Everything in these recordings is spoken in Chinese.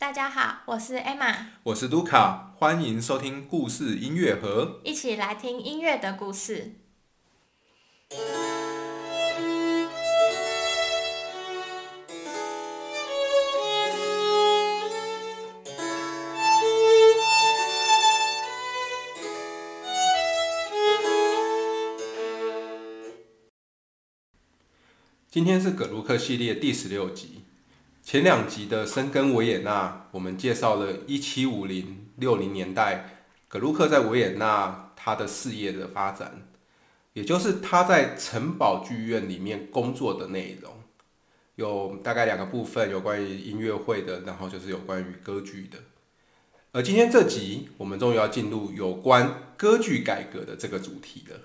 大家好，我是 Emma，我是卢卡，欢迎收听故事音乐盒，一起来听音乐的故事。今天是葛鲁克系列第十六集。前两集的深根维也纳，我们介绍了一七五零六零年代葛鲁克在维也纳他的事业的发展，也就是他在城堡剧院里面工作的内容，有大概两个部分，有关于音乐会的，然后就是有关于歌剧的。而今天这集，我们终于要进入有关歌剧改革的这个主题了。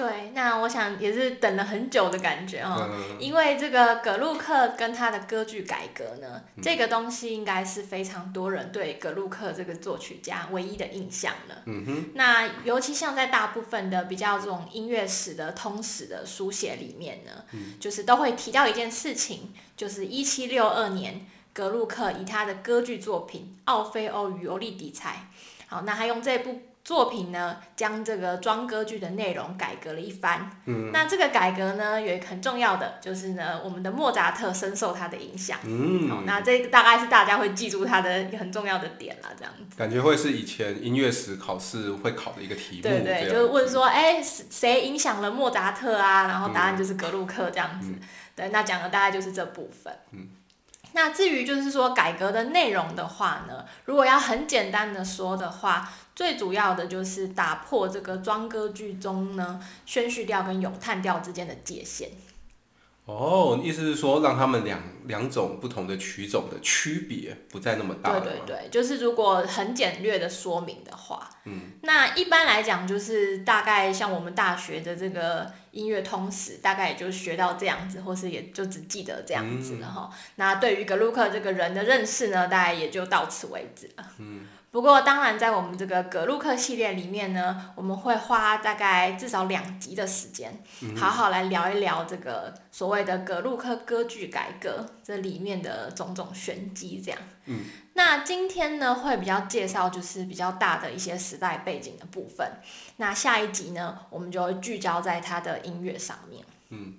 对，那我想也是等了很久的感觉哦，因为这个葛鲁克跟他的歌剧改革呢，这个东西应该是非常多人对葛鲁克这个作曲家唯一的印象了。嗯哼。那尤其像在大部分的比较这种音乐史的通史的书写里面呢，就是都会提到一件事情，就是一七六二年，格鲁克以他的歌剧作品《奥菲欧与欧利迪采》，好，那他用这部。作品呢，将这个装歌剧的内容改革了一番。嗯，那这个改革呢，有一个很重要的，就是呢，我们的莫扎特深受他的影响。嗯，好，那这大概是大家会记住他的一个很重要的点了，这样子。感觉会是以前音乐史考试会考的一个题目。对对，就是问说，哎，谁影响了莫扎特啊？然后答案就是格鲁克这样子。对，那讲的大概就是这部分。嗯。那至于就是说改革的内容的话呢，如果要很简单的说的话，最主要的就是打破这个庄歌剧中呢宣叙调跟咏叹调之间的界限。哦，意思是说让他们两两种不同的曲种的区别不再那么大。对对对，就是如果很简略的说明的话，嗯，那一般来讲就是大概像我们大学的这个音乐通史，大概也就学到这样子，或是也就只记得这样子了哈。那对于格鲁克这个人的认识呢，大概也就到此为止了。嗯。不过，当然，在我们这个葛鲁克系列里面呢，我们会花大概至少两集的时间，好好来聊一聊这个所谓的葛鲁克歌剧改革这里面的种种玄机。这样，嗯，那今天呢，会比较介绍就是比较大的一些时代背景的部分。那下一集呢，我们就会聚焦在它的音乐上面。嗯，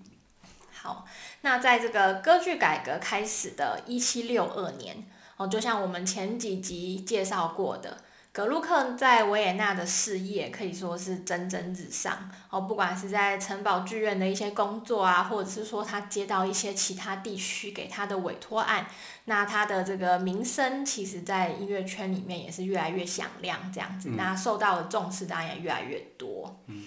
好，那在这个歌剧改革开始的一七六二年。哦，就像我们前几集介绍过的，格鲁克在维也纳的事业可以说是蒸蒸日上。哦，不管是在城堡剧院的一些工作啊，或者是说他接到一些其他地区给他的委托案，那他的这个名声，其实在音乐圈里面也是越来越响亮，这样子，那受到的重视当然也越来越多。嗯。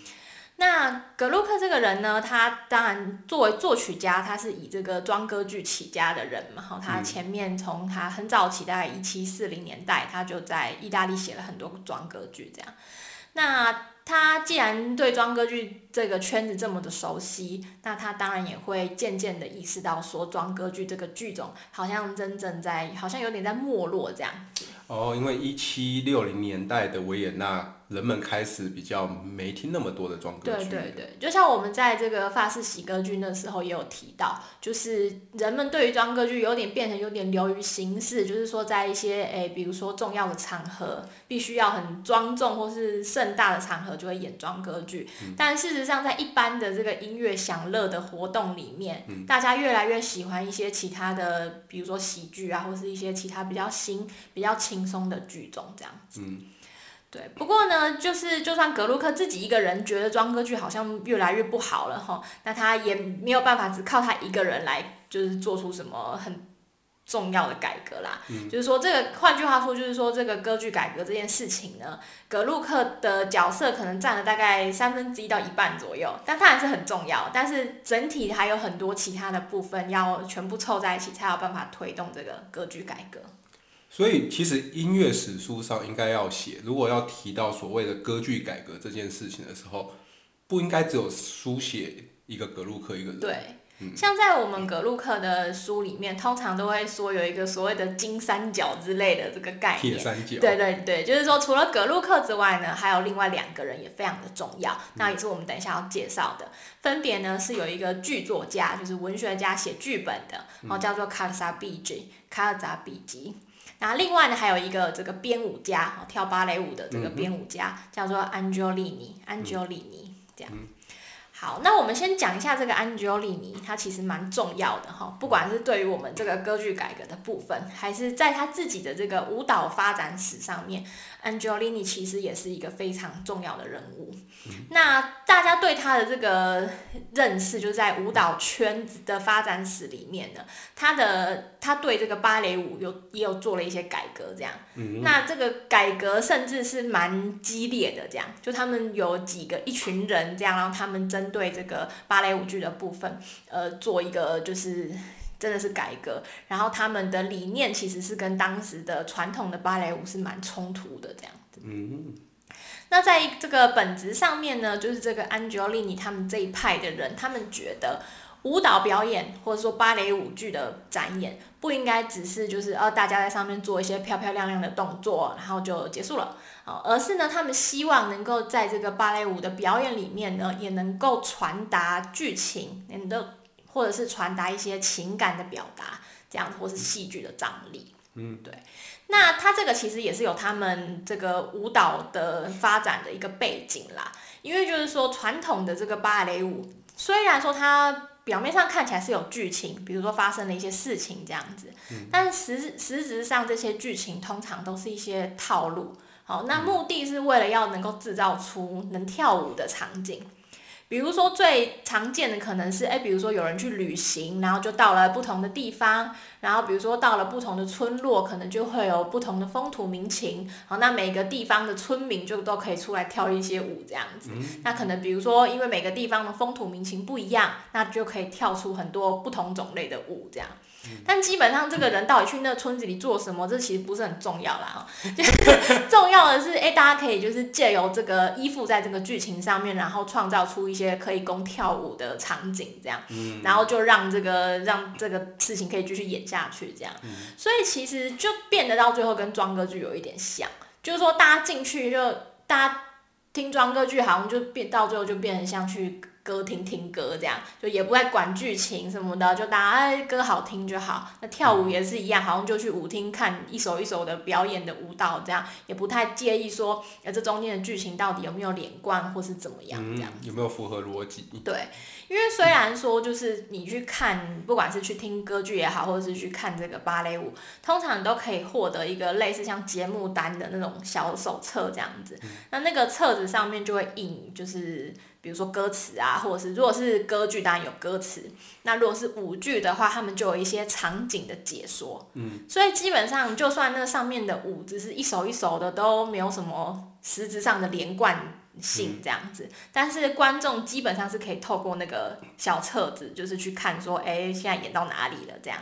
那格鲁克这个人呢，他当然作为作曲家，他是以这个装歌剧起家的人嘛。哈，他前面从他很早期，大概一七四零年代，他就在意大利写了很多装歌剧这样。那他既然对装歌剧这个圈子这么的熟悉，那他当然也会渐渐的意识到说，装歌剧这个剧种好像真正在，好像有点在没落这样子。哦，因为一七六零年代的维也纳。人们开始比较没听那么多的装歌剧。对对对，就像我们在这个法式喜歌剧那时候也有提到，就是人们对于装歌剧有点变成有点流于形式，就是说在一些诶，比如说重要的场合，必须要很庄重或是盛大的场合就会演装歌剧。但事实上，在一般的这个音乐享乐的活动里面，大家越来越喜欢一些其他的，比如说喜剧啊，或是一些其他比较新、比较轻松的剧种这样子。对，不过呢，就是就算格鲁克自己一个人觉得装歌剧好像越来越不好了哈，那他也没有办法只靠他一个人来就是做出什么很重要的改革啦。嗯。就是说，这个换句话说，就是说这个歌剧改革这件事情呢，格鲁克的角色可能占了大概三分之一到一半左右，但他还是很重要。但是整体还有很多其他的部分要全部凑在一起，才有办法推动这个歌剧改革。所以，其实音乐史书上应该要写，如果要提到所谓的歌剧改革这件事情的时候，不应该只有书写一个格鲁克一个人。对，像在我们格鲁克的书里面，通常都会说有一个所谓的金三角之类的这个概念。铁三角。对对对，就是说除了格鲁克之外呢，还有另外两个人也非常的重要，那也是我们等一下要介绍的。分别呢是有一个剧作家，就是文学家写剧本的，然后叫做卡尔扎比吉，卡尔扎比吉。然后另外呢，还有一个这个编舞家，跳芭蕾舞的这个编舞家叫做 Angelini，Angelini 这样。好，那我们先讲一下这个 Angelini，他其实蛮重要的哈，不管是对于我们这个歌剧改革的部分，还是在他自己的这个舞蹈发展史上面，Angelini 其实也是一个非常重要的人物。那大家对他的这个认识，就是在舞蹈圈子的发展史里面呢，他的他对这个芭蕾舞有也有做了一些改革，这样。那这个改革甚至是蛮激烈的，这样，就他们有几个一群人这样，然后他们针对这个芭蕾舞剧的部分，呃，做一个就是真的是改革，然后他们的理念其实是跟当时的传统的芭蕾舞是蛮冲突的，这样子。嗯。那在这个本质上面呢，就是这个 Angelini 他们这一派的人，他们觉得舞蹈表演或者说芭蕾舞剧的展演，不应该只是就是呃大家在上面做一些漂漂亮亮的动作，然后就结束了啊，而是呢他们希望能够在这个芭蕾舞的表演里面呢，也能够传达剧情，能够或者是传达一些情感的表达，这样或是戏剧的张力。嗯，对。那他这个其实也是有他们这个舞蹈的发展的一个背景啦，因为就是说传统的这个芭蕾舞，虽然说它表面上看起来是有剧情，比如说发生了一些事情这样子，但实实质上这些剧情通常都是一些套路。好，那目的是为了要能够制造出能跳舞的场景。比如说最常见的可能是，哎，比如说有人去旅行，然后就到了不同的地方，然后比如说到了不同的村落，可能就会有不同的风土民情，好，那每个地方的村民就都可以出来跳一些舞这样子。那可能比如说，因为每个地方的风土民情不一样，那就可以跳出很多不同种类的舞这样。但基本上这个人到底去那个村子里做什么，这其实不是很重要啦。就是重要的是，哎，大家可以就是借由这个依附在这个剧情上面，然后创造出一些可以供跳舞的场景，这样，然后就让这个让这个事情可以继续演下去，这样。所以其实就变得到最后跟庄歌剧有一点像，就是说大家进去就大家听庄歌剧，好像就变到最后就变成像去。歌听听歌这样，就也不再管剧情什么的，就大家哎歌好听就好。那跳舞也是一样，好像就去舞厅看一首一首的表演的舞蹈这样，也不太介意说，呃，这中间的剧情到底有没有连贯或是怎么样这样。有没有符合逻辑？对，因为虽然说就是你去看，不管是去听歌剧也好，或者是去看这个芭蕾舞，通常你都可以获得一个类似像节目单的那种小手册这样子。那那个册子上面就会印，就是。比如说歌词啊，或者是如果是歌剧，当然有歌词。那如果是舞剧的话，他们就有一些场景的解说。嗯，所以基本上，就算那上面的舞只是一首一首的，都没有什么实质上的连贯性这样子。但是观众基本上是可以透过那个小册子，就是去看说，哎，现在演到哪里了这样。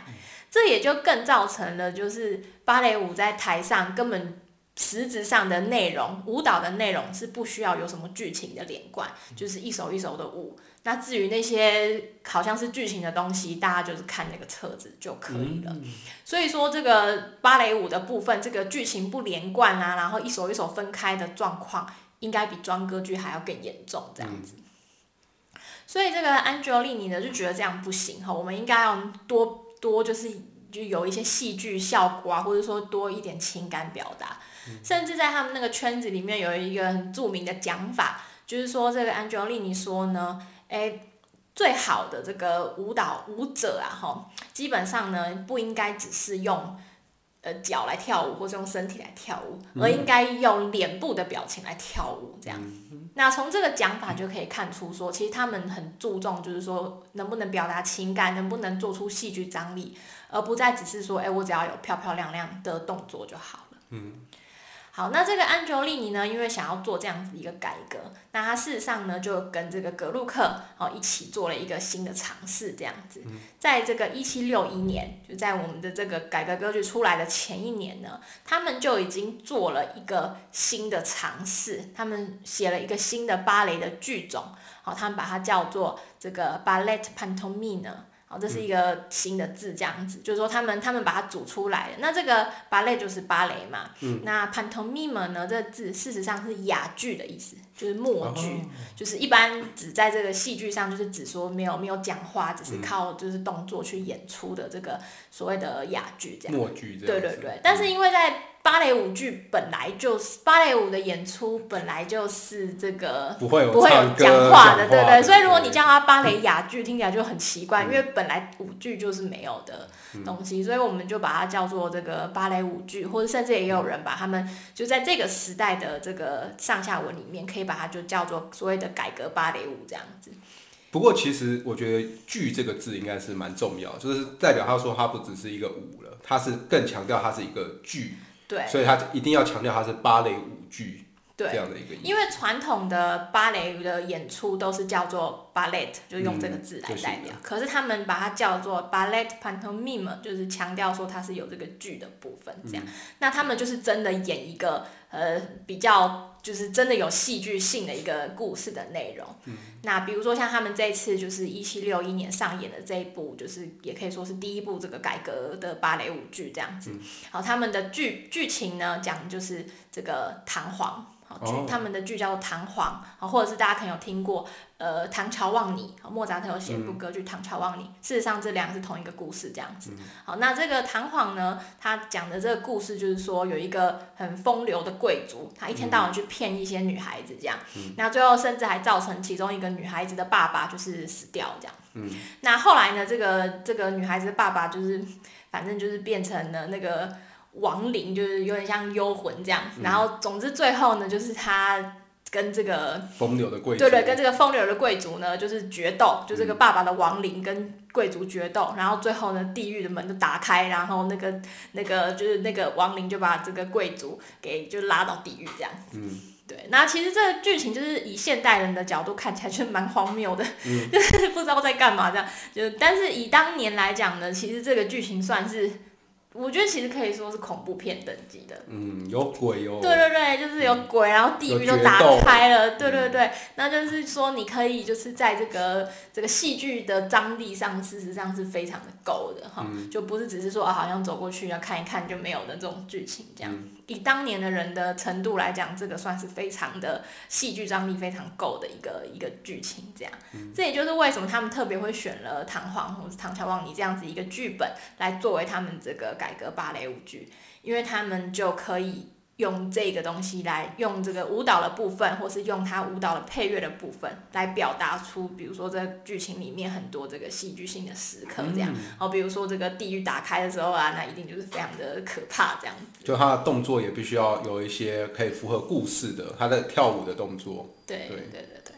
这也就更造成了，就是芭蕾舞在台上根本。实质上的内容，舞蹈的内容是不需要有什么剧情的连贯，就是一首一首的舞。那至于那些好像是剧情的东西，大家就是看那个册子就可以了。所以说，这个芭蕾舞的部分，这个剧情不连贯啊，然后一首一首分开的状况，应该比装歌剧还要更严重这样子。所以这个 Angelini 呢就觉得这样不行哈，我们应该要多多就是就有一些戏剧效果啊，或者说多一点情感表达。甚至在他们那个圈子里面有一个很著名的讲法，就是说这个 Angelini 说呢，哎，最好的这个舞蹈舞者啊，哈，基本上呢不应该只是用呃脚来跳舞，或者用身体来跳舞，而应该用脸部的表情来跳舞，这样。那从这个讲法就可以看出，说其实他们很注重，就是说能不能表达情感，能不能做出戏剧张力，而不再只是说，哎，我只要有漂漂亮亮的动作就好了。嗯。好，那这个安卓丽尼呢，因为想要做这样子一个改革，那他事实上呢，就跟这个格鲁克哦一起做了一个新的尝试，这样子，在这个一七六一年，就在我们的这个改革歌剧出来的前一年呢，他们就已经做了一个新的尝试，他们写了一个新的芭蕾的剧种，好，他们把它叫做这个 ballet pantomime。好，这是一个新的字，这样子，就是说他们他们把它组出来的。那这个芭蕾就是芭蕾嘛，那 pantomime 呢，这个字事实上是哑剧的意思，就是默剧，就是一般只在这个戏剧上，就是只说没有没有讲话，只是靠就是动作去演出的这个所谓的哑剧这样。默剧这样。对对对，但是因为在芭蕾舞剧本来就是芭蕾舞的演出，本来就是这个不会不会有讲话的，对对。所以如果你叫它芭蕾哑剧，听起来就很奇怪，因为本来舞剧就是没有的东西，所以我们就把它叫做这个芭蕾舞剧，或者甚至也有人把他们就在这个时代的这个上下文里面，可以把它就叫做所谓的改革芭蕾舞这样子。不过其实我觉得“剧”这个字应该是蛮重要，就是代表他说它不只是一个舞了，它是更强调它是一个剧。对，所以他一定要强调它是芭蕾舞剧这样的一个。因为传统的芭蕾的演出都是叫做 ballet，就用这个字来代表。可是他们把它叫做 ballet pantomime，就是强调说它是有这个剧的部分这样。那他们就是真的演一个呃比较。就是真的有戏剧性的一个故事的内容。那比如说像他们这次就是一七六一年上演的这一部，就是也可以说是第一部这个改革的芭蕾舞剧这样子。好，他们的剧剧情呢讲就是这个弹簧。剧他们的剧叫做《唐璜》，或者是大家可能有听过，呃，《唐乔望你》。莫扎特有写一部歌剧《唐乔望你》，事实上这两个是同一个故事，这样子。好，那这个《唐璜》呢，他讲的这个故事就是说，有一个很风流的贵族，他一天到晚去骗一些女孩子，这样。那最后甚至还造成其中一个女孩子的爸爸就是死掉，这样。那后来呢，这个这个女孩子的爸爸就是，反正就是变成了那个。亡灵就是有点像幽魂这样，然后总之最后呢，就是他跟这个风流的贵族，对对，跟这个风流的贵族呢，就是决斗，就这个爸爸的亡灵跟贵族决斗，然后最后呢，地狱的门就打开，然后那个那个就是那个亡灵就把这个贵族给就拉到地狱这样子。嗯，对，那其实这个剧情就是以现代人的角度看起来就蛮荒谬的，就是不知道在干嘛这样，就但是以当年来讲呢，其实这个剧情算是。我觉得其实可以说是恐怖片等级的。嗯，有鬼哦。对对对，就是有鬼，然后地狱都打开了。对对对，那就是说你可以就是在这个这个戏剧的张力上，事实上是非常的够的哈，就不是只是说啊，好像走过去要看一看就没有的这种剧情这样。以当年的人的程度来讲，这个算是非常的戏剧张力非常够的一个一个剧情，这样。这也就是为什么他们特别会选了《唐璜》或者《唐乔望尼》这样子一个剧本来作为他们这个改革芭蕾舞剧，因为他们就可以。用这个东西来用这个舞蹈的部分，或是用他舞蹈的配乐的部分来表达出，比如说在剧情里面很多这个戏剧性的时刻，这样。然后，比如说这个地狱打开的时候啊，那一定就是非常的可怕，这样子。就他的动作也必须要有一些可以符合故事的，他的跳舞的动作。对对对对对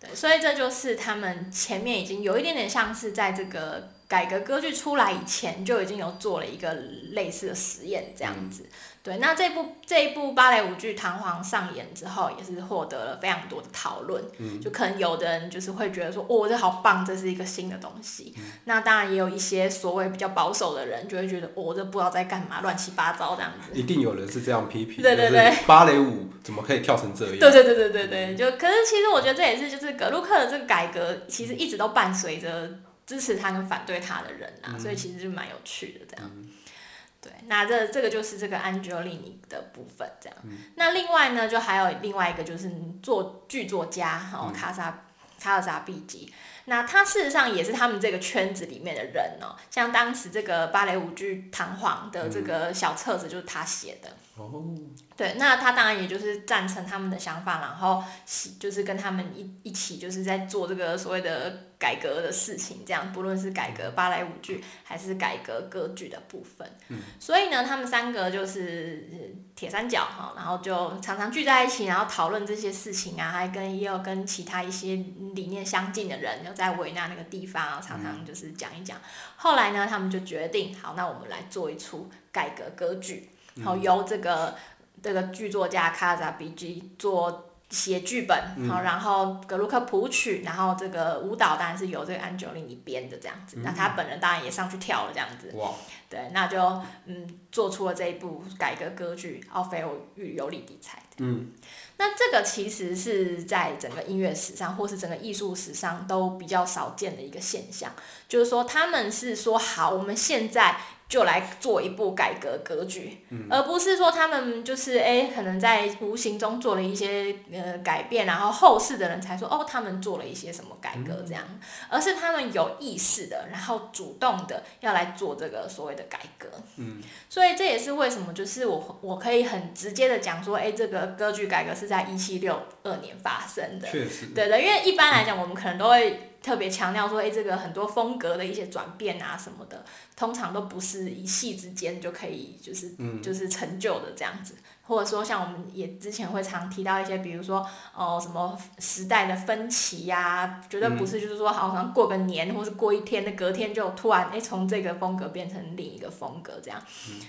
对，所以这就是他们前面已经有一点点像是在这个改革歌剧出来以前就已经有做了一个类似的实验，这样子。对，那这部这一部芭蕾舞剧《弹簧》上演之后，也是获得了非常多的讨论。嗯，就可能有的人就是会觉得说，哦，这好棒，这是一个新的东西。那当然也有一些所谓比较保守的人，就会觉得，哦，这不知道在干嘛，乱七八糟这样子。一定有人是这样批评。对对对，芭蕾舞怎么可以跳成这样？对对对对对对，就可是其实我觉得这也是就是格鲁克的这个改革，其实一直都伴随着支持他跟反对他的人啊，所以其实就蛮有趣的这样。对，那这这个就是这个 Angelini 的部分，这样。那另外呢，就还有另外一个就是作剧作家哈，卡萨卡尔萨毕吉。那他事实上也是他们这个圈子里面的人哦，像当时这个芭蕾舞剧《弹簧》的这个小册子就是他写的。哦。对，那他当然也就是赞成他们的想法，然后就是跟他们一一起就是在做这个所谓的改革的事情，这样不论是改革芭蕾舞剧还是改革歌剧的部分。嗯。所以呢，他们三个就是铁三角哈，然后就常常聚在一起，然后讨论这些事情啊，还跟也有跟其他一些理念相近的人，就在维纳那个地方常常就是讲一讲。后来呢，他们就决定，好，那我们来做一出改革歌剧，然后由这个。这个剧作家卡扎比基做写剧本，好，然后格鲁克谱曲，然后这个舞蹈当然是由这个安吉丽尼编的这样子，那他本人当然也上去跳了这样子，哇，对，那就嗯做出了这一部改革歌剧《奥菲欧与尤里迪采》。嗯，那这个其实是在整个音乐史上或是整个艺术史上都比较少见的一个现象，就是说他们是说好，我们现在。就来做一部改革歌剧，而不是说他们就是哎，可能在无形中做了一些呃改变，然后后世的人才说哦，他们做了一些什么改革这样，而是他们有意识的，然后主动的要来做这个所谓的改革。嗯，所以这也是为什么就是我我可以很直接的讲说，哎，这个歌剧改革是在一七六二年发生的。确实。对的，因为一般来讲，我们可能都会。特别强调说，哎，这个很多风格的一些转变啊什么的，通常都不是一夕之间就可以，就是就是成就的这样子。或者说，像我们也之前会常提到一些，比如说，哦，什么时代的分歧呀，绝对不是就是说，好像过个年或是过一天的隔天就突然哎从这个风格变成另一个风格这样。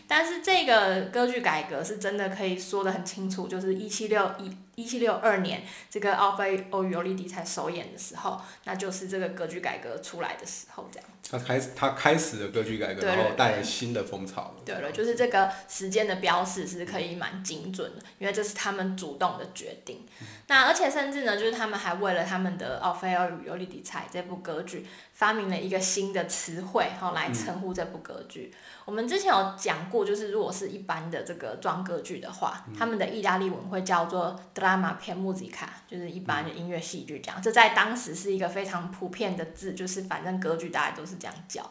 但是这个歌剧改革是真的可以说的很清楚，就是一七六一一七六二年这个奥菲欧与尤利迪才首演的时候，那就是这个歌剧改革出来的时候这样。他开始，他开始的歌剧改革，然后带来新的风潮。对了，就是这个时间的标示是可以蛮精准的，因为这是他们主动的决定。那而且甚至呢，就是他们还为了他们的《奥菲欧与尤利迪采》这部歌剧。发明了一个新的词汇，哈，来称呼这部歌剧。我们之前有讲过，就是如果是一般的这个装歌剧的话，他们的意大利文会叫做 drama per musica，就是一般的音乐戏剧这样。这在当时是一个非常普遍的字，就是反正歌剧大家都是这样叫。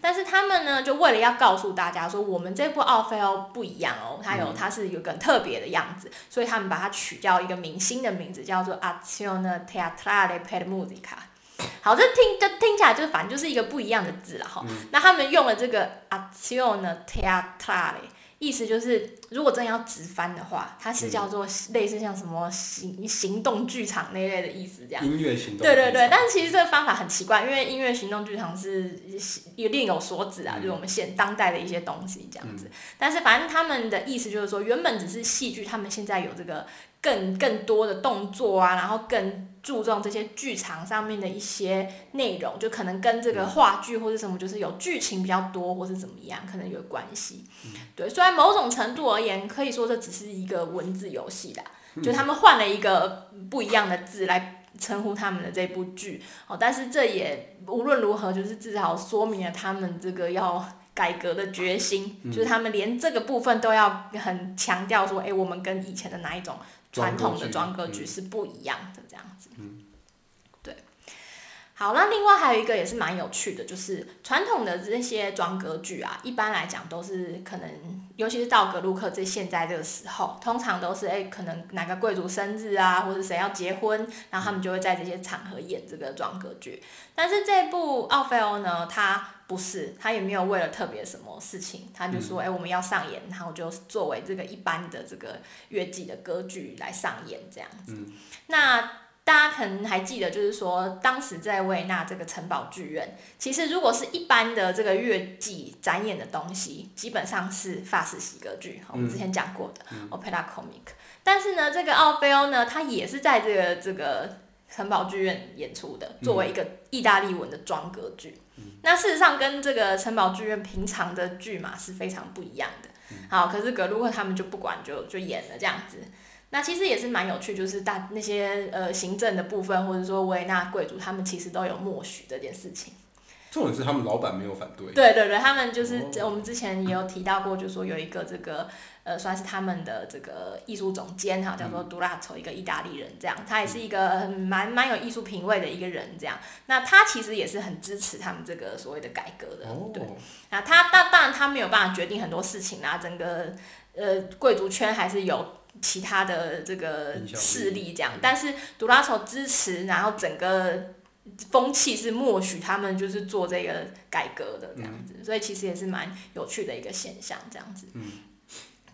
但是他们呢，就为了要告诉大家说，我们这部奥菲欧不一样哦，它有它是有个特别的样子，所以他们把它取掉一个明星的名字，叫做 Azione Teatrale per musica。好，这听就听起来就是反正就是一个不一样的字了哈。那他们用了这个 azione teatrale，意思就是如果真要直翻的话，它是叫做类似像什么行行动剧场那类的意思这样。音乐行动。对对对，但其实这个方法很奇怪，因为音乐行动剧场是也另有所指啊，就是我们现当代的一些东西这样子。但是反正他们的意思就是说，原本只是戏剧，他们现在有这个。更更多的动作啊，然后更注重这些剧场上面的一些内容，就可能跟这个话剧或者什么，就是有剧情比较多，或是怎么样，可能有关系。对，虽然某种程度而言，可以说这只是一个文字游戏啦，就他们换了一个不一样的字来称呼他们的这部剧哦，但是这也无论如何，就是至少说明了他们这个要改革的决心，就是他们连这个部分都要很强调说，哎，我们跟以前的哪一种。传统的装歌剧是不一样的，这样子。嗯，对。好，那另外还有一个也是蛮有趣的，就是传统的这些装歌剧啊，一般来讲都是可能，尤其是到格鲁克这现在这个时候，通常都是哎，可能哪个贵族生日啊，或者谁要结婚，然后他们就会在这些场合演这个装歌剧。但是这部奥菲欧呢，它不是，他也没有为了特别什么事情，他就说，哎，我们要上演，然后就作为这个一般的这个乐季的歌剧来上演这样子。那大家可能还记得，就是说当时在维也纳这个城堡剧院，其实如果是一般的这个乐季展演的东西，基本上是法式喜歌剧，我们之前讲过的 opera comic。但是呢，这个奥菲欧呢，他也是在这个这个。城堡剧院演出的，作为一个意大利文的装歌剧，那事实上跟这个城堡剧院平常的剧码是非常不一样的。好，可是格鲁克他们就不管，就就演了这样子。那其实也是蛮有趣，就是大那些呃行政的部分，或者说维也纳贵族，他们其实都有默许这件事情。重点是他们老板没有反对。对对对，他们就是我们之前也有提到过，就说有一个这个呃，算是他们的这个艺术总监哈，叫做杜拉丑，一个意大利人，这样，他也是一个蛮蛮有艺术品味的一个人，这样。那他其实也是很支持他们这个所谓的改革的，对。那他当当然他没有办法决定很多事情啊，整个呃贵族圈还是有其他的这个势力这样，但是杜拉丑支持，然后整个。风气是默许他们就是做这个改革的这样子，所以其实也是蛮有趣的一个现象这样子。嗯，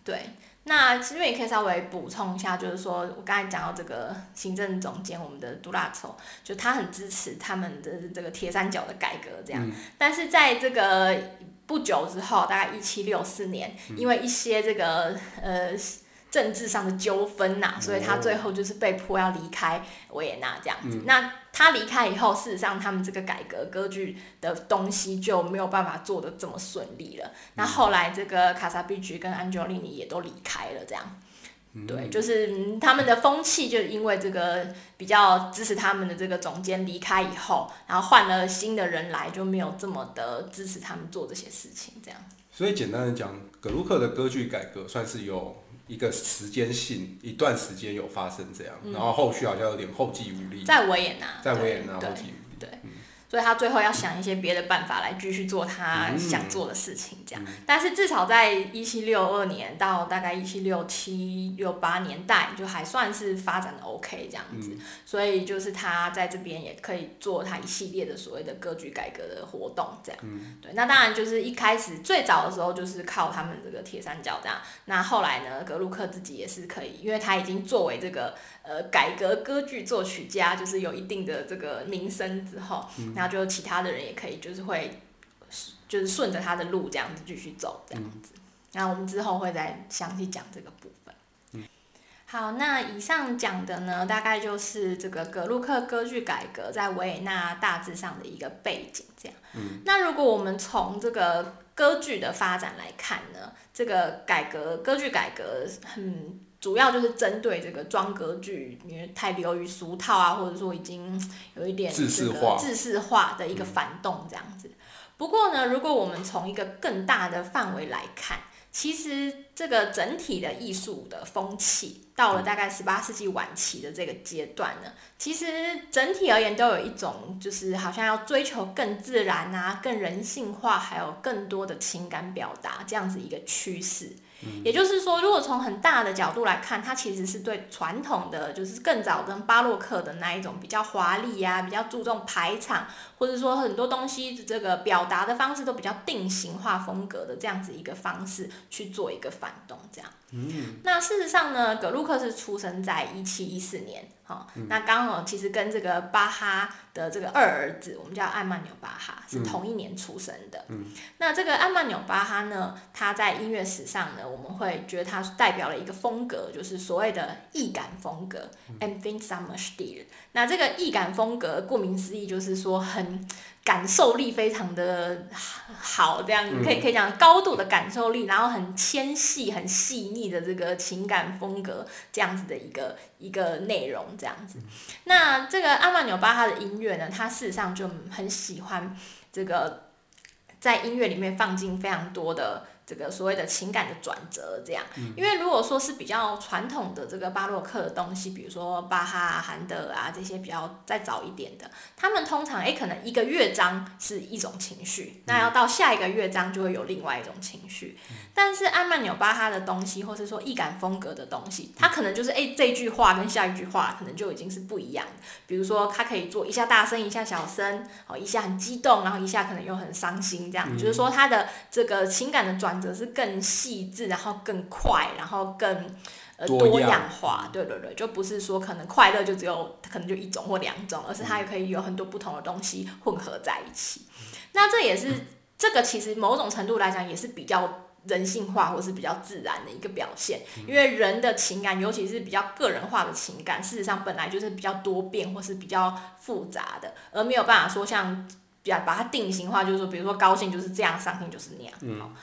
对。那其实也可以稍微补充一下，就是说我刚才讲到这个行政总监，我们的杜拉丑，就他很支持他们的这个铁三角的改革这样。但是在这个不久之后，大概一七六四年，因为一些这个呃。政治上的纠纷呐，所以他最后就是被迫要离开维也纳这样子。那他离开以后，事实上他们这个改革歌剧的东西就没有办法做的这么顺利了。那后来这个卡萨比菊跟安吉丽尼也都离开了这样。对，就是他们的风气，就是因为这个比较支持他们的这个总监离开以后，然后换了新的人来，就没有这么的支持他们做这些事情，这样。所以简单的讲，格鲁克的歌剧改革算是有一个时间性，一段时间有发生这样，然后后续好像有点后继无力。在维也纳，在维也纳后继无力。对。所以他最后要想一些别的办法来继续做他想做的事情，这样。但是至少在一七六二年到大概一七六七六八年代，就还算是发展的 OK 这样子。所以就是他在这边也可以做他一系列的所谓的歌剧改革的活动，这样。对，那当然就是一开始最早的时候就是靠他们这个铁三角这样。那后来呢，格鲁克自己也是可以，因为他已经作为这个。呃，改革歌剧作曲家就是有一定的这个名声之后，然后就其他的人也可以就是会，就是顺着他的路这样子继续走这样子。然后我们之后会再详细讲这个部分。好，那以上讲的呢，大概就是这个格鲁克歌剧改革在维也纳大致上的一个背景这样。那如果我们从这个歌剧的发展来看呢，这个改革歌剧改革很。主要就是针对这个装格剧，因为太流于俗套啊，或者说已经有一点这个制式化的一个反动这样子。不过呢，如果我们从一个更大的范围来看，其实这个整体的艺术的风气，到了大概十八世纪晚期的这个阶段呢，其实整体而言都有一种就是好像要追求更自然啊、更人性化，还有更多的情感表达这样子一个趋势。也就是说，如果从很大的角度来看，它其实是对传统的，就是更早跟巴洛克的那一种比较华丽呀，比较注重排场，或者说很多东西这个表达的方式都比较定型化风格的这样子一个方式去做一个反动，这样。嗯。那事实上呢，格鲁克是出生在一七一四年。好，那刚好其实跟这个巴哈的这个二儿子，我们叫艾曼纽巴哈，是同一年出生的。嗯，那这个艾曼纽巴哈呢，他在音乐史上呢，我们会觉得他代表了一个风格，就是所谓的易感风格 a m p h i n summer style。那这个易感风格，顾名思义就是说很。感受力非常的好，这样可以可以讲高度的感受力，然后很纤细、很细腻的这个情感风格，这样子的一个一个内容，这样子。那这个阿曼纽巴他的音乐呢，他事实上就很喜欢这个在音乐里面放进非常多的。这个所谓的情感的转折，这样，因为如果说是比较传统的这个巴洛克的东西，比如说巴哈、韩德啊这些比较再早一点的，他们通常诶可能一个乐章是一种情绪，那要到下一个乐章就会有另外一种情绪。但是安曼纽巴哈的东西，或是说易感风格的东西，它可能就是诶这句话跟下一句话可能就已经是不一样的。比如说，它可以做一下大声，一下小声，哦，一下很激动，然后一下可能又很伤心，这样，就是说它的这个情感的转。则是更细致，然后更快，然后更呃多样化。对对对，就不是说可能快乐就只有可能就一种或两种，而是它也可以有很多不同的东西混合在一起。那这也是这个其实某种程度来讲也是比较人性化或是比较自然的一个表现。因为人的情感，尤其是比较个人化的情感，事实上本来就是比较多变或是比较复杂的，而没有办法说像比较把它定型化，就是说比如说高兴就是这样，伤心就是那样。嗯。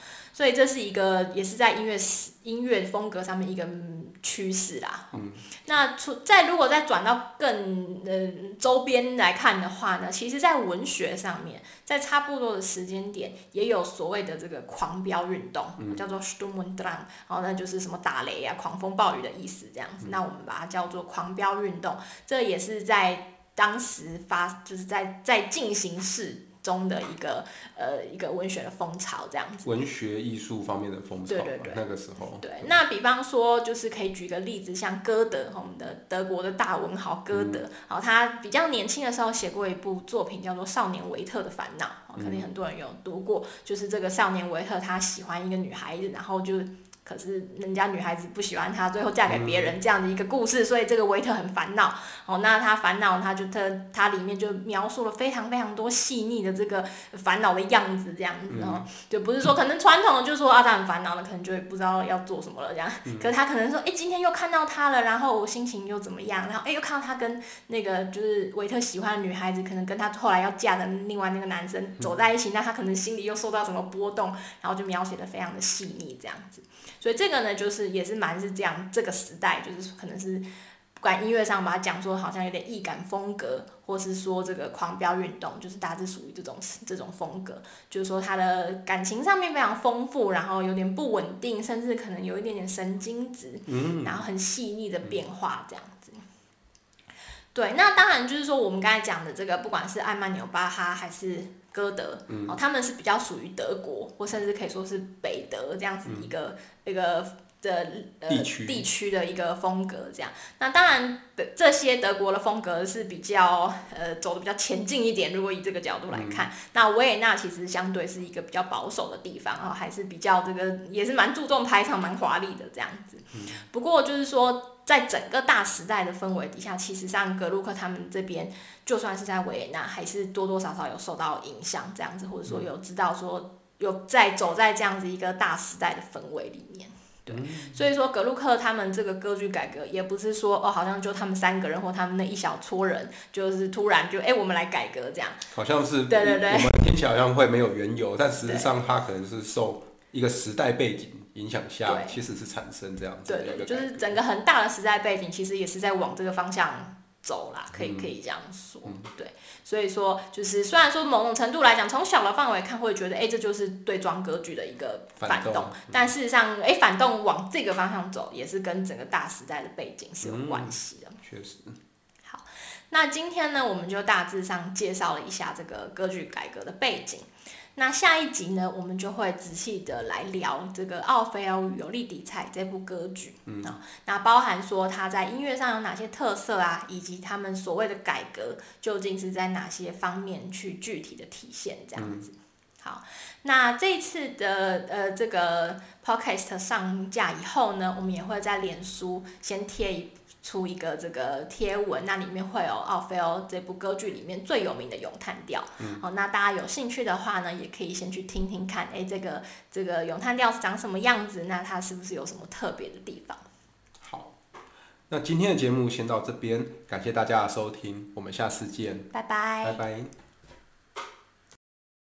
所以这是一个，也是在音乐、音乐风格上面一个趋势啦。嗯。那出在如果再转到更呃周边来看的话呢，其实，在文学上面，在差不多的时间点，也有所谓的这个狂飙运动，叫做 Sturm und Drang，然后那就是什么打雷啊、狂风暴雨的意思这样子。那我们把它叫做狂飙运动，这也是在当时发，就是在在进行式。中的一个呃一个文学的风潮这样子，文学艺术方面的风潮，对对对，那个时候。对，那比方说就是可以举个例子，像歌德，我们的德国的大文豪歌德，好，他比较年轻的时候写过一部作品叫做《少年维特的烦恼》，肯定很多人有读过，就是这个少年维特他喜欢一个女孩子，然后就。可是人家女孩子不喜欢他，最后嫁给别人这样的一个故事，所以这个维特很烦恼。哦，那他烦恼，他就他他里面就描述了非常非常多细腻的这个烦恼的样子，这样子哦，就不是说可能传统的就说啊他很烦恼了，可能就会不知道要做什么了这样。可是他可能说，哎，今天又看到他了，然后我心情又怎么样？然后哎，又看到他跟那个就是维特喜欢的女孩子，可能跟他后来要嫁的另外那个男生走在一起，那他可能心里又受到什么波动，然后就描写的非常的细腻这样子。所以这个呢，就是也是蛮是这样，这个时代就是可能是不管音乐上把它讲说好像有点易感风格，或是说这个狂飙运动，就是大致属于这种这种风格，就是说他的感情上面非常丰富，然后有点不稳定，甚至可能有一点点神经质，然后很细腻的变化这样子。对，那当然就是说我们刚才讲的这个，不管是艾曼纽巴哈还是。歌德，哦，他们是比较属于德国，或甚至可以说是北德这样子一个一个的呃地区的一个风格这样。那当然，这些德国的风格是比较呃走的比较前进一点。如果以这个角度来看，那维也纳其实相对是一个比较保守的地方，然后还是比较这个也是蛮注重排场、蛮华丽的这样子。不过就是说。在整个大时代的氛围底下，其实像格鲁克他们这边，就算是在维也纳，还是多多少少有受到影响，这样子，或者说有知道说有在走在这样子一个大时代的氛围里面。对，所以说格鲁克他们这个歌剧改革，也不是说哦，好像就他们三个人或他们那一小撮人，就是突然就哎，我们来改革这样。好像是对对对，我们听起来好像会没有缘由，但实际上他可能是受一个时代背景。影响下，其实是产生这样子的一个，就是整个很大的时代背景，其实也是在往这个方向走啦，可以可以这样说，对。所以说，就是虽然说某种程度来讲，从小的范围看，会觉得哎，这就是对庄歌剧的一个反动，但事实上，哎，反动往这个方向走，也是跟整个大时代的背景是有关系的。确实。好，那今天呢，我们就大致上介绍了一下这个歌剧改革的背景。那下一集呢，我们就会仔细的来聊这个《奥菲奥与尤利迪采》这部歌剧啊，那包含说它在音乐上有哪些特色啊，以及他们所谓的改革究竟是在哪些方面去具体的体现这样子。好，那这一次的呃这个 podcast 上架以后呢，我们也会在脸书先贴一。出一个这个贴文，那里面会有奥菲欧这部歌剧里面最有名的咏叹调。哦，那大家有兴趣的话呢，也可以先去听听看，哎，这个这个咏叹调是长什么样子？那它是不是有什么特别的地方？好，那今天的节目先到这边，感谢大家的收听，我们下次见，拜拜，拜拜。